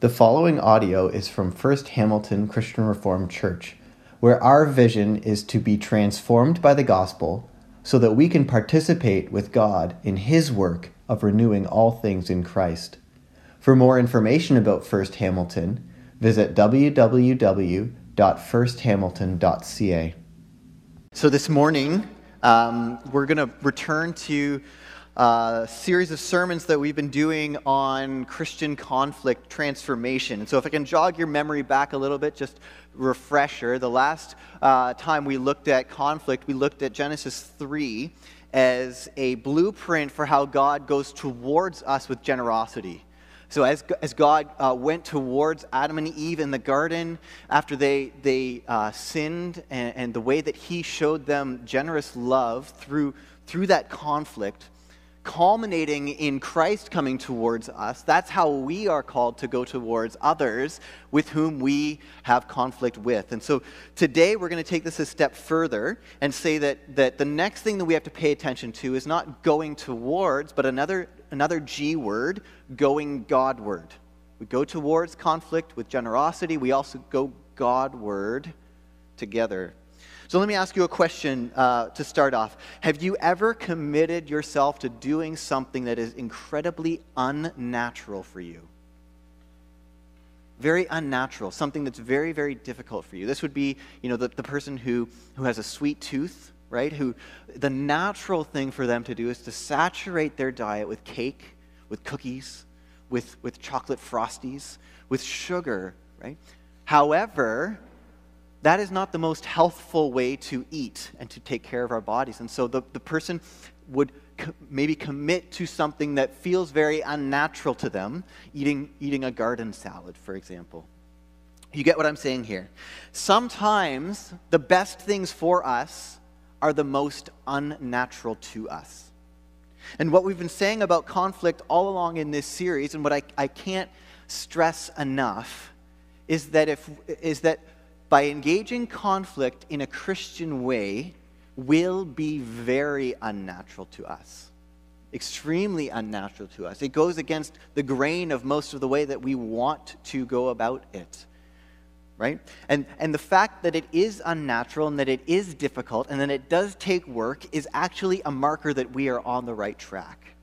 The following audio is from First Hamilton Christian Reformed Church, where our vision is to be transformed by the gospel so that we can participate with God in His work of renewing all things in Christ. For more information about First Hamilton, visit www.firsthamilton.ca. So this morning, um, we're going to return to a series of sermons that we've been doing on Christian conflict transformation. And so, if I can jog your memory back a little bit, just refresher. The last uh, time we looked at conflict, we looked at Genesis 3 as a blueprint for how God goes towards us with generosity. So, as, as God uh, went towards Adam and Eve in the garden after they, they uh, sinned, and, and the way that He showed them generous love through, through that conflict, culminating in Christ coming towards us, that's how we are called to go towards others with whom we have conflict with. And so today we're going to take this a step further and say that, that the next thing that we have to pay attention to is not going towards, but another, another G word, going Godward. We go towards conflict with generosity, we also go Godward together. So let me ask you a question uh, to start off. Have you ever committed yourself to doing something that is incredibly unnatural for you? Very unnatural, something that's very, very difficult for you. This would be, you know, the, the person who, who has a sweet tooth, right? Who the natural thing for them to do is to saturate their diet with cake, with cookies, with, with chocolate frosties, with sugar, right? However, that is not the most healthful way to eat and to take care of our bodies. And so the, the person would co- maybe commit to something that feels very unnatural to them, eating, eating a garden salad, for example. You get what I'm saying here? Sometimes the best things for us are the most unnatural to us. And what we've been saying about conflict all along in this series, and what I, I can't stress enough, is that, if, is that by engaging conflict in a Christian way will be very unnatural to us. Extremely unnatural to us. It goes against the grain of most of the way that we want to go about it. Right? And, and the fact that it is unnatural and that it is difficult and that it does take work is actually a marker that we are on the right track.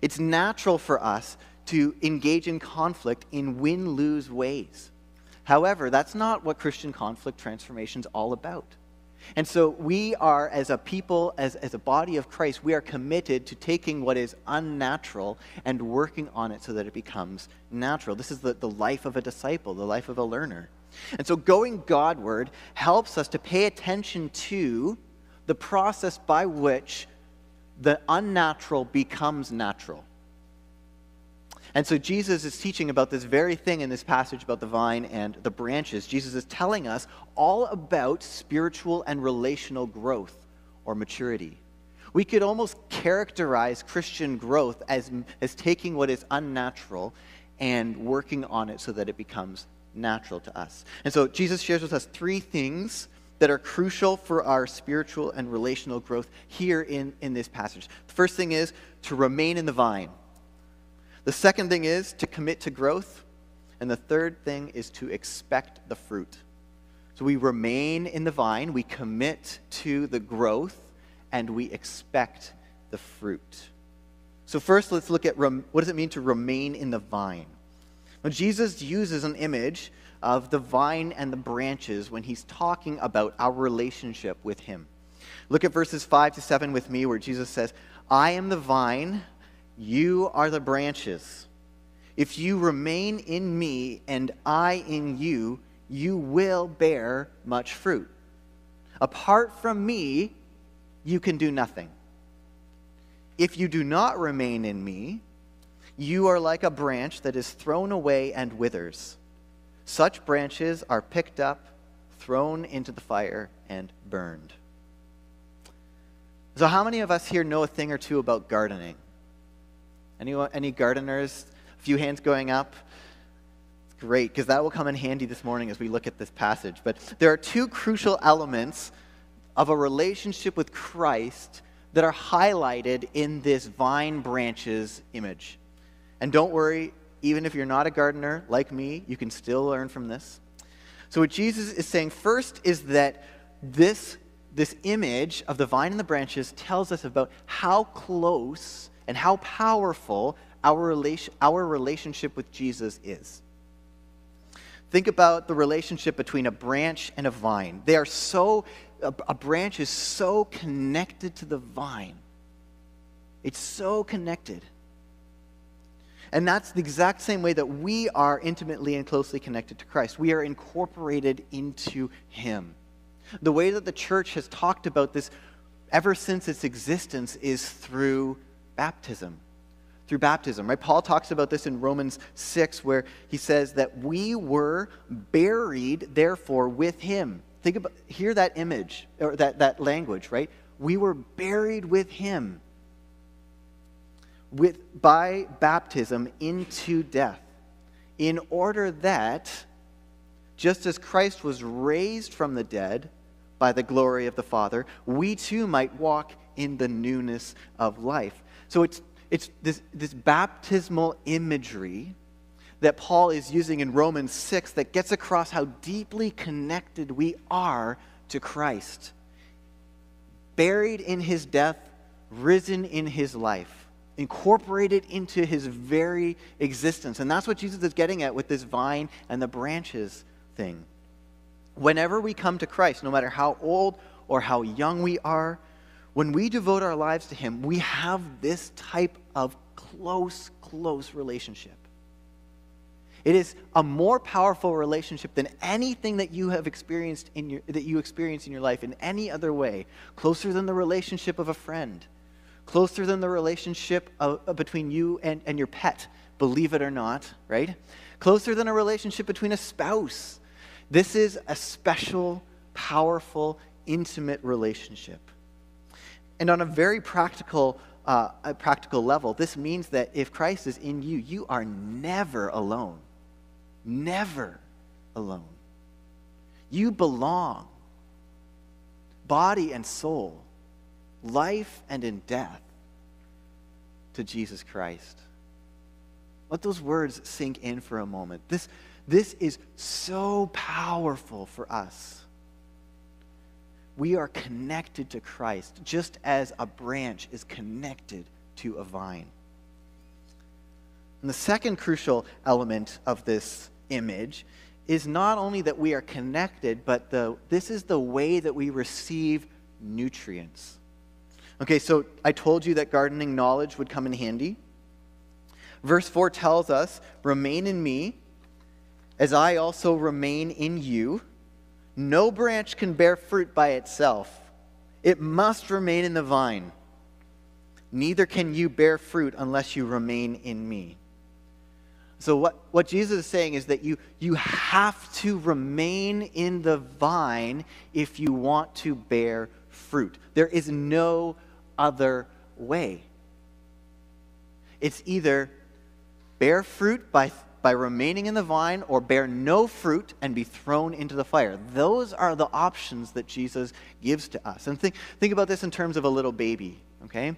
It's natural for us to engage in conflict in win lose ways. However, that's not what Christian conflict transformation is all about. And so we are, as a people, as, as a body of Christ, we are committed to taking what is unnatural and working on it so that it becomes natural. This is the, the life of a disciple, the life of a learner. And so going Godward helps us to pay attention to the process by which the unnatural becomes natural. And so Jesus is teaching about this very thing in this passage about the vine and the branches. Jesus is telling us all about spiritual and relational growth or maturity. We could almost characterize Christian growth as, as taking what is unnatural and working on it so that it becomes natural to us. And so Jesus shares with us three things that are crucial for our spiritual and relational growth here in, in this passage. The first thing is to remain in the vine. The second thing is to commit to growth. And the third thing is to expect the fruit. So we remain in the vine, we commit to the growth, and we expect the fruit. So, first, let's look at rem- what does it mean to remain in the vine? Well, Jesus uses an image of the vine and the branches when he's talking about our relationship with him. Look at verses 5 to 7 with me, where Jesus says, I am the vine, you are the branches. If you remain in me and I in you, you will bear much fruit. Apart from me, you can do nothing. If you do not remain in me, you are like a branch that is thrown away and withers. Such branches are picked up, thrown into the fire, and burned. So, how many of us here know a thing or two about gardening? Any, any gardeners? A few hands going up. It's Great, because that will come in handy this morning as we look at this passage. But there are two crucial elements of a relationship with Christ that are highlighted in this vine branches image. And don't worry, Even if you're not a gardener like me, you can still learn from this. So, what Jesus is saying first is that this, this image of the vine and the branches tells us about how close and how powerful our, relation, our relationship with Jesus is. Think about the relationship between a branch and a vine. They are so, a, a branch is so connected to the vine. It's so connected. And that's the exact same way that we are intimately and closely connected to Christ. We are incorporated into Him. The way that the church has talked about this ever since its existence is through baptism. Through baptism, right? Paul talks about this in Romans 6, where he says that we were buried, therefore, with him. Think about, hear that image, or that, that language, right? We were buried with him with, by baptism into death, in order that, just as Christ was raised from the dead by the glory of the Father, we too might walk in the newness of life. So it's, it's this, this baptismal imagery that Paul is using in Romans 6 that gets across how deeply connected we are to Christ. Buried in his death, risen in his life incorporated into his very existence. And that's what Jesus is getting at with this vine and the branches thing. Whenever we come to Christ, no matter how old or how young we are, when we devote our lives to him, we have this type of close, close relationship. It is a more powerful relationship than anything that you have experienced in your, that you experience in your life in any other way, closer than the relationship of a friend closer than the relationship of, of between you and, and your pet, believe it or not, right? Closer than a relationship between a spouse. This is a special, powerful, intimate relationship. And on a very practical, uh, a practical level, this means that if Christ is in you, you are never alone. Never alone. You belong, body and soul life and in death to Jesus Christ. Let those words sink in for a moment. This, this is so powerful for us. We are connected to Christ just as a branch is connected to a vine. And the second crucial element of this image is not only that we are connected, but the, this is the way that we receive nutrients. Okay, so I told you that gardening knowledge would come in handy. Verse 4 tells us, Remain in me, as I also remain in you. No branch can bear fruit by itself, it must remain in the vine. Neither can you bear fruit unless you remain in me. So, what, what Jesus is saying is that you, you have to remain in the vine if you want to bear fruit. There is no other way. It's either bear fruit by, by remaining in the vine or bear no fruit and be thrown into the fire. Those are the options that Jesus gives to us. And think, think about this in terms of a little baby, okay?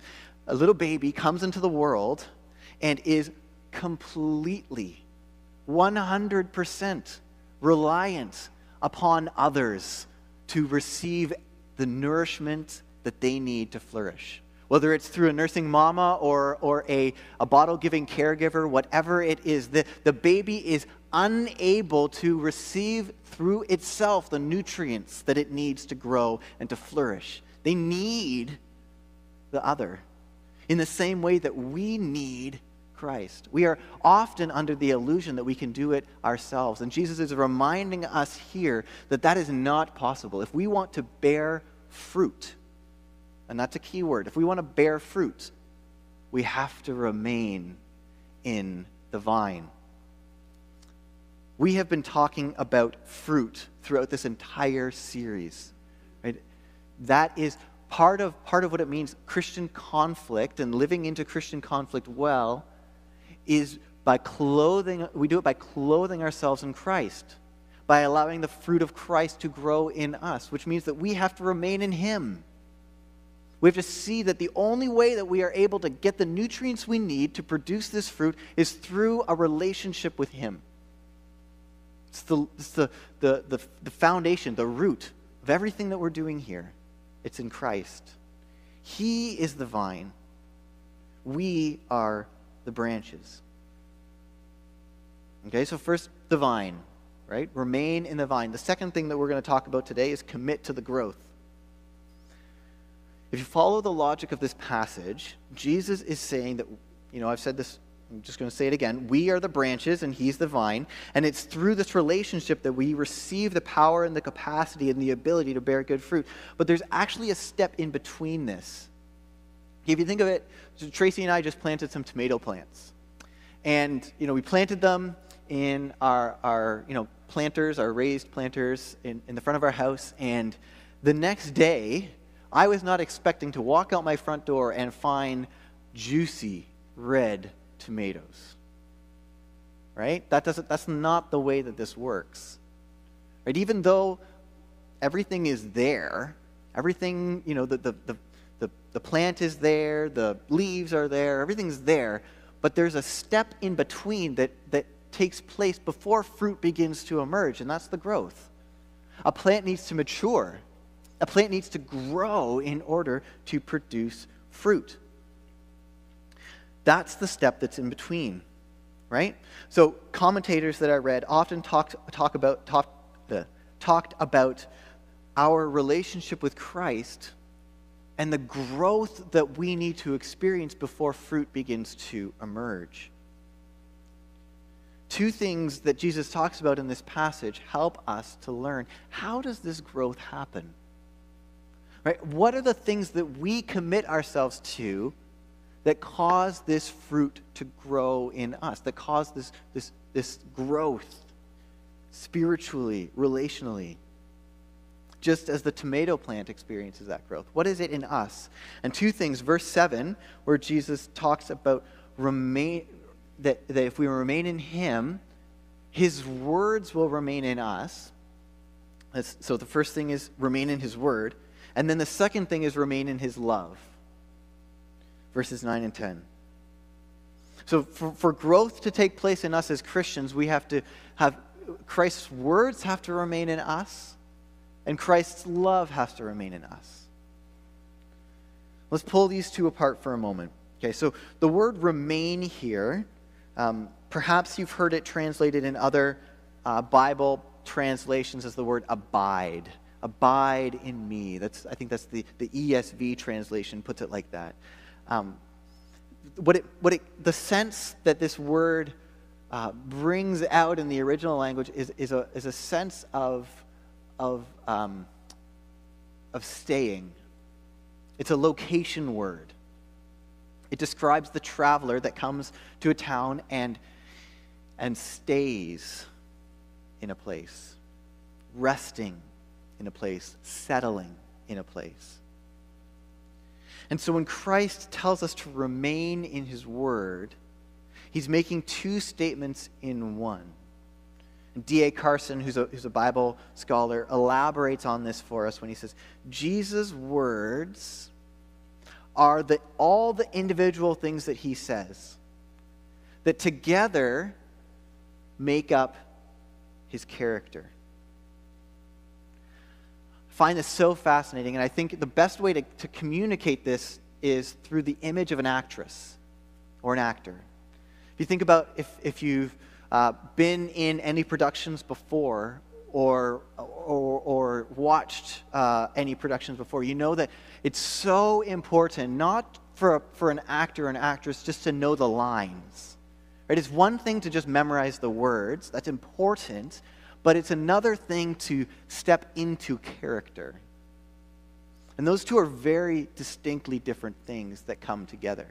A little baby comes into the world and is completely, 100% reliant upon others to receive the nourishment that they need to flourish. Whether it's through a nursing mama or, or a, a bottle giving caregiver, whatever it is, the, the baby is unable to receive through itself the nutrients that it needs to grow and to flourish. They need the other in the same way that we need Christ. We are often under the illusion that we can do it ourselves. And Jesus is reminding us here that that is not possible. If we want to bear fruit, and that's a key word. If we want to bear fruit, we have to remain in the vine. We have been talking about fruit throughout this entire series. Right? That is part of, part of what it means Christian conflict and living into Christian conflict well is by clothing, we do it by clothing ourselves in Christ, by allowing the fruit of Christ to grow in us, which means that we have to remain in Him. We have to see that the only way that we are able to get the nutrients we need to produce this fruit is through a relationship with Him. It's the, it's the, the, the, the foundation, the root of everything that we're doing here. It's in Christ. He is the vine, we are the branches. Okay, so first, the vine, right? Remain in the vine. The second thing that we're going to talk about today is commit to the growth. If you follow the logic of this passage, Jesus is saying that, you know, I've said this, I'm just going to say it again. We are the branches and he's the vine. And it's through this relationship that we receive the power and the capacity and the ability to bear good fruit. But there's actually a step in between this. If you think of it, so Tracy and I just planted some tomato plants. And, you know, we planted them in our, our you know, planters, our raised planters in, in the front of our house. And the next day, I was not expecting to walk out my front door and find juicy red tomatoes. Right? That doesn't, that's not the way that this works. Right? Even though everything is there, everything, you know, the, the, the, the, the plant is there, the leaves are there, everything's there, but there's a step in between that, that takes place before fruit begins to emerge, and that's the growth. A plant needs to mature a plant needs to grow in order to produce fruit. That's the step that's in between, right? So commentators that I read often talked talk about talk, uh, talked about our relationship with Christ and the growth that we need to experience before fruit begins to emerge. Two things that Jesus talks about in this passage help us to learn how does this growth happen? Right? What are the things that we commit ourselves to that cause this fruit to grow in us, that cause this, this, this growth spiritually, relationally? Just as the tomato plant experiences that growth. What is it in us? And two things. Verse 7, where Jesus talks about remain, that, that if we remain in Him, His words will remain in us. so the first thing is remain in His word. And then the second thing is remain in his love. Verses 9 and 10. So, for, for growth to take place in us as Christians, we have to have Christ's words have to remain in us, and Christ's love has to remain in us. Let's pull these two apart for a moment. Okay, so the word remain here, um, perhaps you've heard it translated in other uh, Bible translations as the word abide abide in me. That's, I think that's the, the ESV translation puts it like that. Um, what it, what it, the sense that this word uh, brings out in the original language is, is, a, is a sense of, of, um, of staying. It's a location word. It describes the traveler that comes to a town and, and stays in a place, resting in a place, settling in a place. And so when Christ tells us to remain in his word, he's making two statements in one. D.A. Carson, who's a, who's a Bible scholar, elaborates on this for us when he says, Jesus' words are the, all the individual things that he says that together make up his character find this so fascinating, and I think the best way to, to communicate this is through the image of an actress or an actor. If you think about if, if you've uh, been in any productions before or, or, or watched uh, any productions before, you know that it's so important, not for, a, for an actor or an actress just to know the lines. Right? It's one thing to just memorize the words, that's important, but it's another thing to step into character. And those two are very distinctly different things that come together,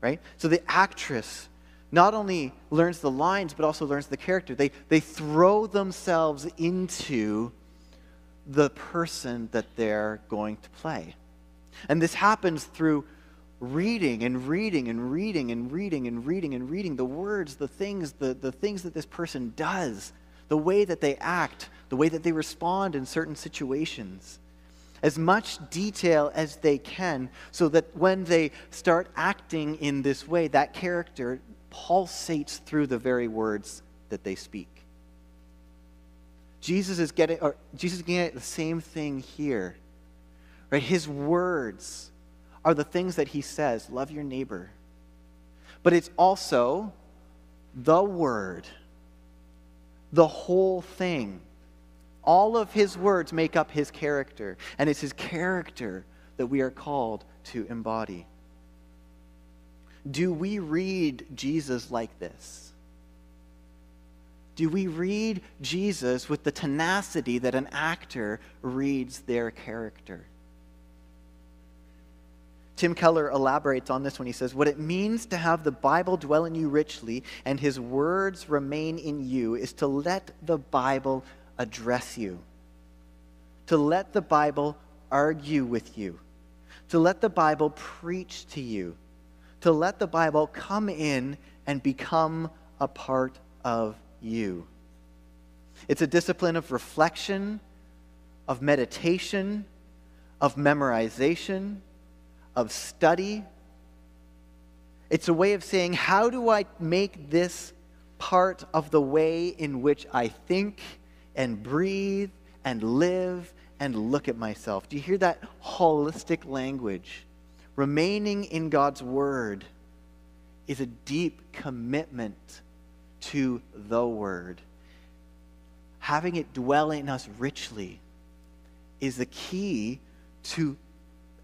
right? So the actress not only learns the lines, but also learns the character. They, they throw themselves into the person that they're going to play. And this happens through reading and reading and reading and reading and reading and reading the words, the things, the, the things that this person does the way that they act, the way that they respond in certain situations. as much detail as they can, so that when they start acting in this way, that character pulsates through the very words that they speak. Jesus is getting, or Jesus is getting the same thing here. Right? His words are the things that he says love your neighbor. But it's also the word, the whole thing. All of his words make up his character, and it's his character that we are called to embody. Do we read Jesus like this? Do we read Jesus with the tenacity that an actor reads their character? Tim Keller elaborates on this when he says, What it means to have the Bible dwell in you richly and his words remain in you is to let the Bible address you, to let the Bible argue with you, to let the Bible preach to you, to let the Bible come in and become a part of you. It's a discipline of reflection, of meditation, of memorization, of study. It's a way of saying, how do I make this part of the way in which I think and breathe and live and look at myself? Do you hear that holistic language? remaining in God's Word is a deep commitment to the Word. Having it dwell in us richly is the key to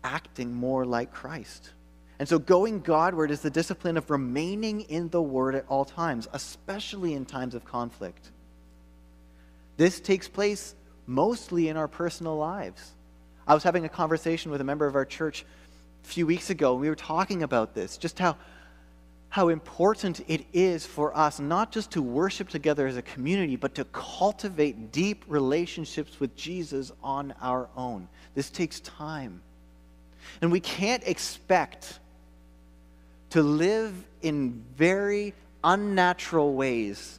acting more like Christ. And so, going Godward is the discipline of remaining in the Word at all times, especially in times of conflict. This takes place mostly in our personal lives. I was having a conversation with a member of our church a few weeks ago, and we were talking about this, just how, how important it is for us not just to worship together as a community, but to cultivate deep relationships with Jesus on our own. This takes time. And we can't expect to live in very unnatural ways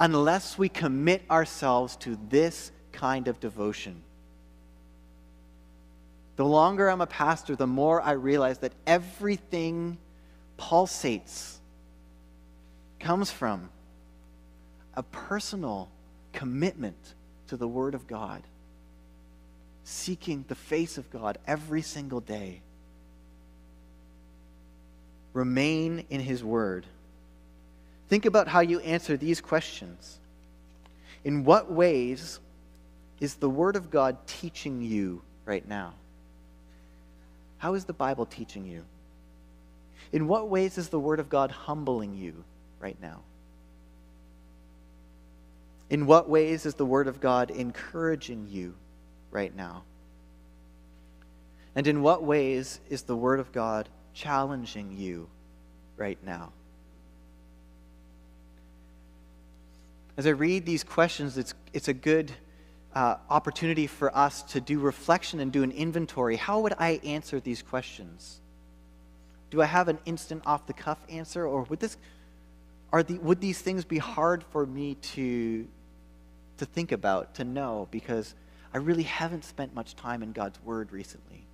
unless we commit ourselves to this kind of devotion. The longer I'm a pastor, the more I realize that everything pulsates, comes from a personal commitment to the Word of God, seeking the face of God every single day. Remain in His Word. Think about how you answer these questions. In what ways is the Word of God teaching you right now? How is the Bible teaching you? In what ways is the Word of God humbling you right now? In what ways is the Word of God encouraging you right now? And in what ways is the Word of God challenging you right now? As I read these questions, it's, it's a good uh, opportunity for us to do reflection and do an inventory. How would I answer these questions? Do I have an instant off the cuff answer, or would this are the, would these things be hard for me to to think about, to know, because I really haven't spent much time in God's Word recently.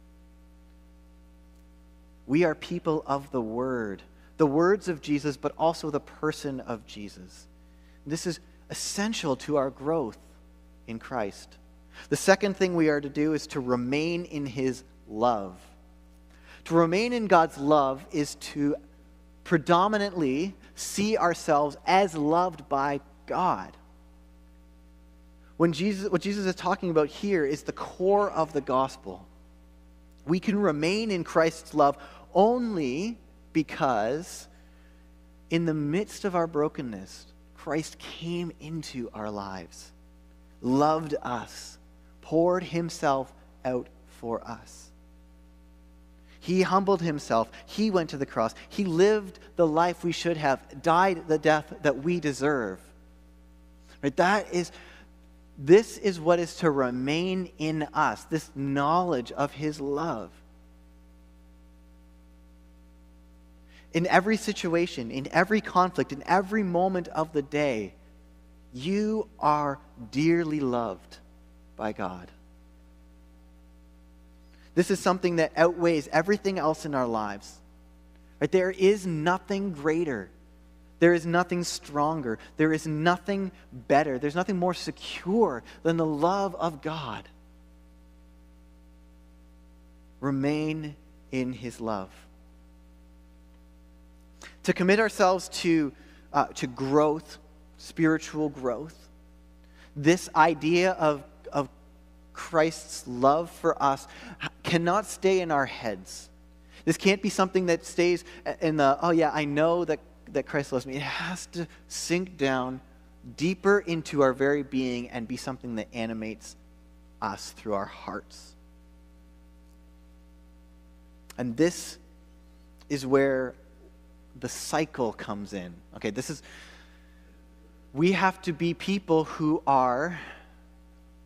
We are people of the Word, the words of Jesus, but also the person of Jesus. This is essential to our growth in Christ. The second thing we are to do is to remain in his love. To remain in God's love is to predominantly see ourselves as loved by God. When Jesus, what Jesus is talking about here is the core of the gospel. We can remain in Christ's love only because, in the midst of our brokenness, Christ came into our lives loved us, poured himself out for us. He humbled himself. He went to the cross. He lived the life we should have, died the death that we deserve. Right? That is this is what is to remain in us, this knowledge of his love. In every situation, in every conflict, in every moment of the day, you are dearly loved by God. This is something that outweighs everything else in our lives. Right? There is nothing greater. There is nothing stronger. There is nothing better. There's nothing more secure than the love of God. Remain in his love. To commit ourselves to, uh, to growth, spiritual growth, this idea of, of Christ's love for us cannot stay in our heads. This can't be something that stays in the, oh yeah, I know that, that Christ loves me. It has to sink down deeper into our very being and be something that animates us through our hearts. And this is where the cycle comes in. Okay, this is, we have to be people who are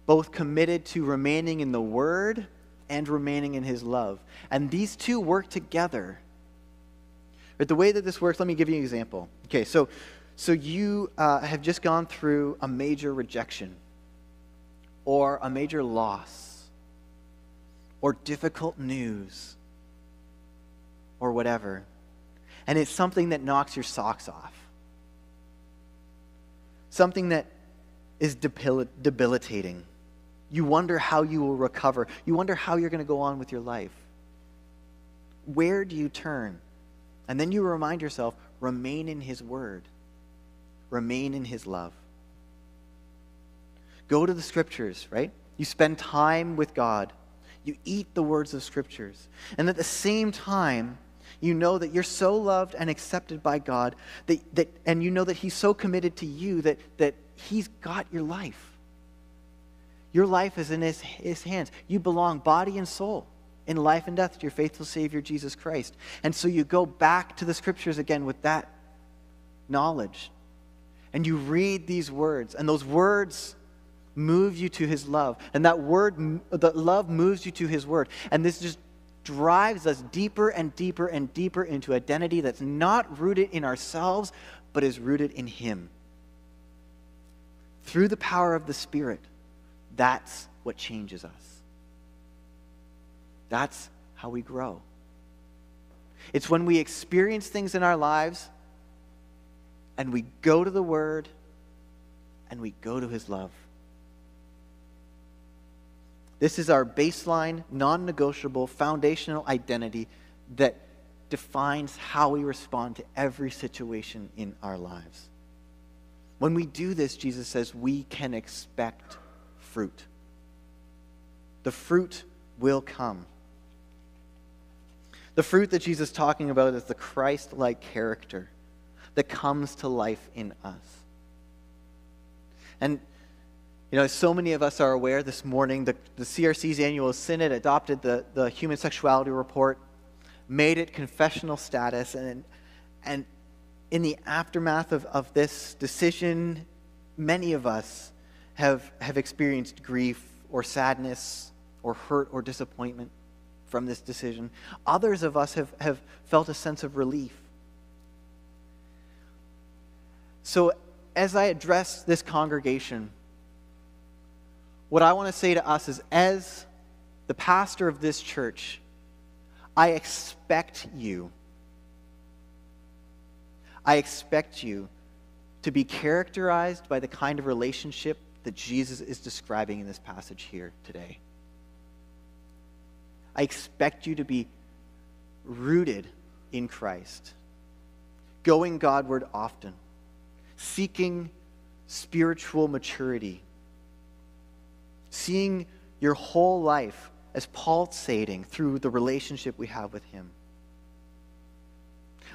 both committed to remaining in the Word and remaining in His love. And these two work together. But the way that this works, let me give you an example. Okay, so, so you uh, have just gone through a major rejection, or a major loss, or difficult news, or whatever. And it's something that knocks your socks off. Something that is debilitating. You wonder how you will recover. You wonder how you're going to go on with your life. Where do you turn? And then you remind yourself remain in His Word, remain in His love. Go to the Scriptures, right? You spend time with God. You eat the words of Scriptures. And at the same time, you know that you're so loved and accepted by God, that, that, and you know that He's so committed to you that, that He's got your life. Your life is in his, his hands. You belong body and soul in life and death to your faithful Savior, Jesus Christ. And so you go back to the scriptures again with that knowledge. And you read these words, and those words move you to his love. And that word, that love moves you to his word. And this just drives us deeper and deeper and deeper into identity that's not rooted in ourselves, but is rooted in him. Through the power of the Spirit. That's what changes us. That's how we grow. It's when we experience things in our lives and we go to the Word and we go to His love. This is our baseline, non negotiable, foundational identity that defines how we respond to every situation in our lives. When we do this, Jesus says we can expect fruit. The fruit will come. The fruit that Jesus is talking about is the Christ like character that comes to life in us. And, you know, so many of us are aware this morning, the, the CRC's annual synod adopted the, the human sexuality report, made it confessional status, and, and in the aftermath of, of this decision, many of us have, have experienced grief or sadness or hurt or disappointment from this decision. Others of us have, have felt a sense of relief. So, as I address this congregation, what I want to say to us is as the pastor of this church, I expect you. I expect you to be characterized by the kind of relationship that Jesus is describing in this passage here today. I expect you to be rooted in Christ, going Godward often, seeking spiritual maturity, seeing your whole life as pulsating through the relationship we have with Him.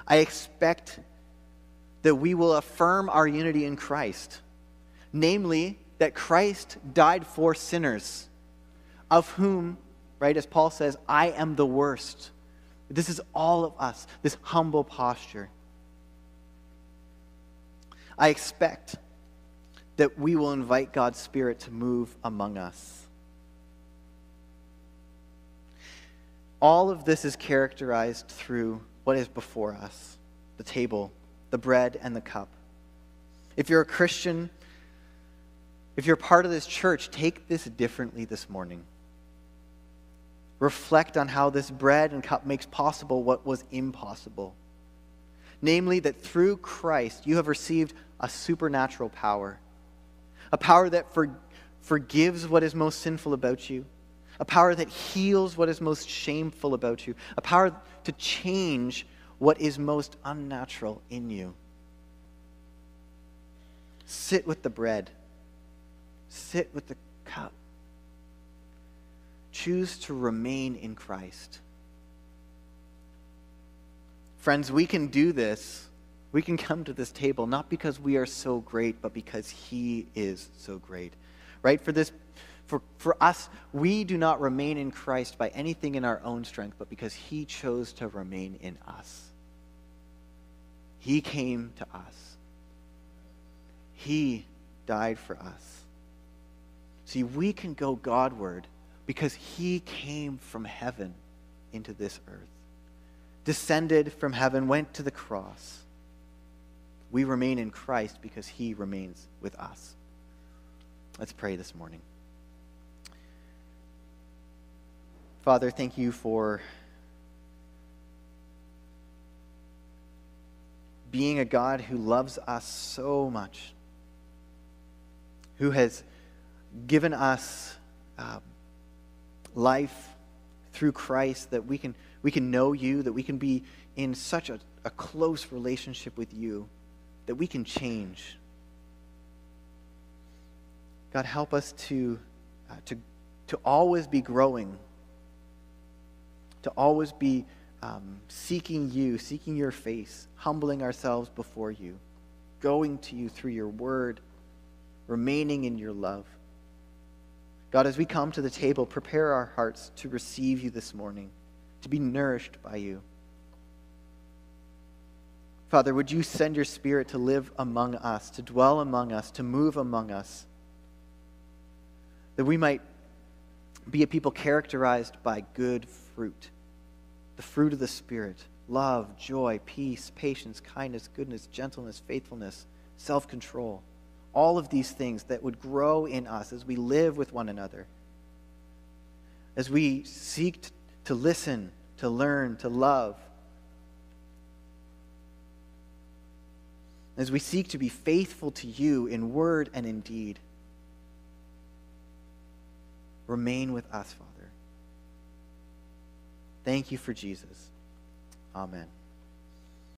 I expect that we will affirm our unity in Christ, namely, that Christ died for sinners, of whom, right, as Paul says, I am the worst. This is all of us, this humble posture. I expect that we will invite God's Spirit to move among us. All of this is characterized through what is before us the table, the bread, and the cup. If you're a Christian, if you're part of this church, take this differently this morning. Reflect on how this bread and cup makes possible what was impossible. Namely, that through Christ you have received a supernatural power, a power that for, forgives what is most sinful about you, a power that heals what is most shameful about you, a power to change what is most unnatural in you. Sit with the bread, sit with the cup. Choose to remain in Christ. Friends, we can do this. We can come to this table not because we are so great, but because He is so great. Right? For this for, for us, we do not remain in Christ by anything in our own strength, but because He chose to remain in us. He came to us. He died for us. See, we can go Godward because He came from heaven into this earth, descended from heaven, went to the cross. We remain in Christ because He remains with us. Let's pray this morning. Father, thank you for being a God who loves us so much, who has given us uh, life through Christ that we can, we can know you, that we can be in such a, a close relationship with you, that we can change. God, help us to, uh, to, to always be growing to always be um, seeking you, seeking your face, humbling ourselves before you, going to you through your word, remaining in your love. God, as we come to the table, prepare our hearts to receive you this morning, to be nourished by you. Father, would you send your spirit to live among us, to dwell among us, to move among us, that we might be a people characterized by good fruit the fruit of the Spirit love, joy, peace, patience, kindness, goodness, gentleness, faithfulness, self control. All of these things that would grow in us as we live with one another, as we seek to listen, to learn, to love, as we seek to be faithful to you in word and in deed. Remain with us, Father. Thank you for Jesus. Amen.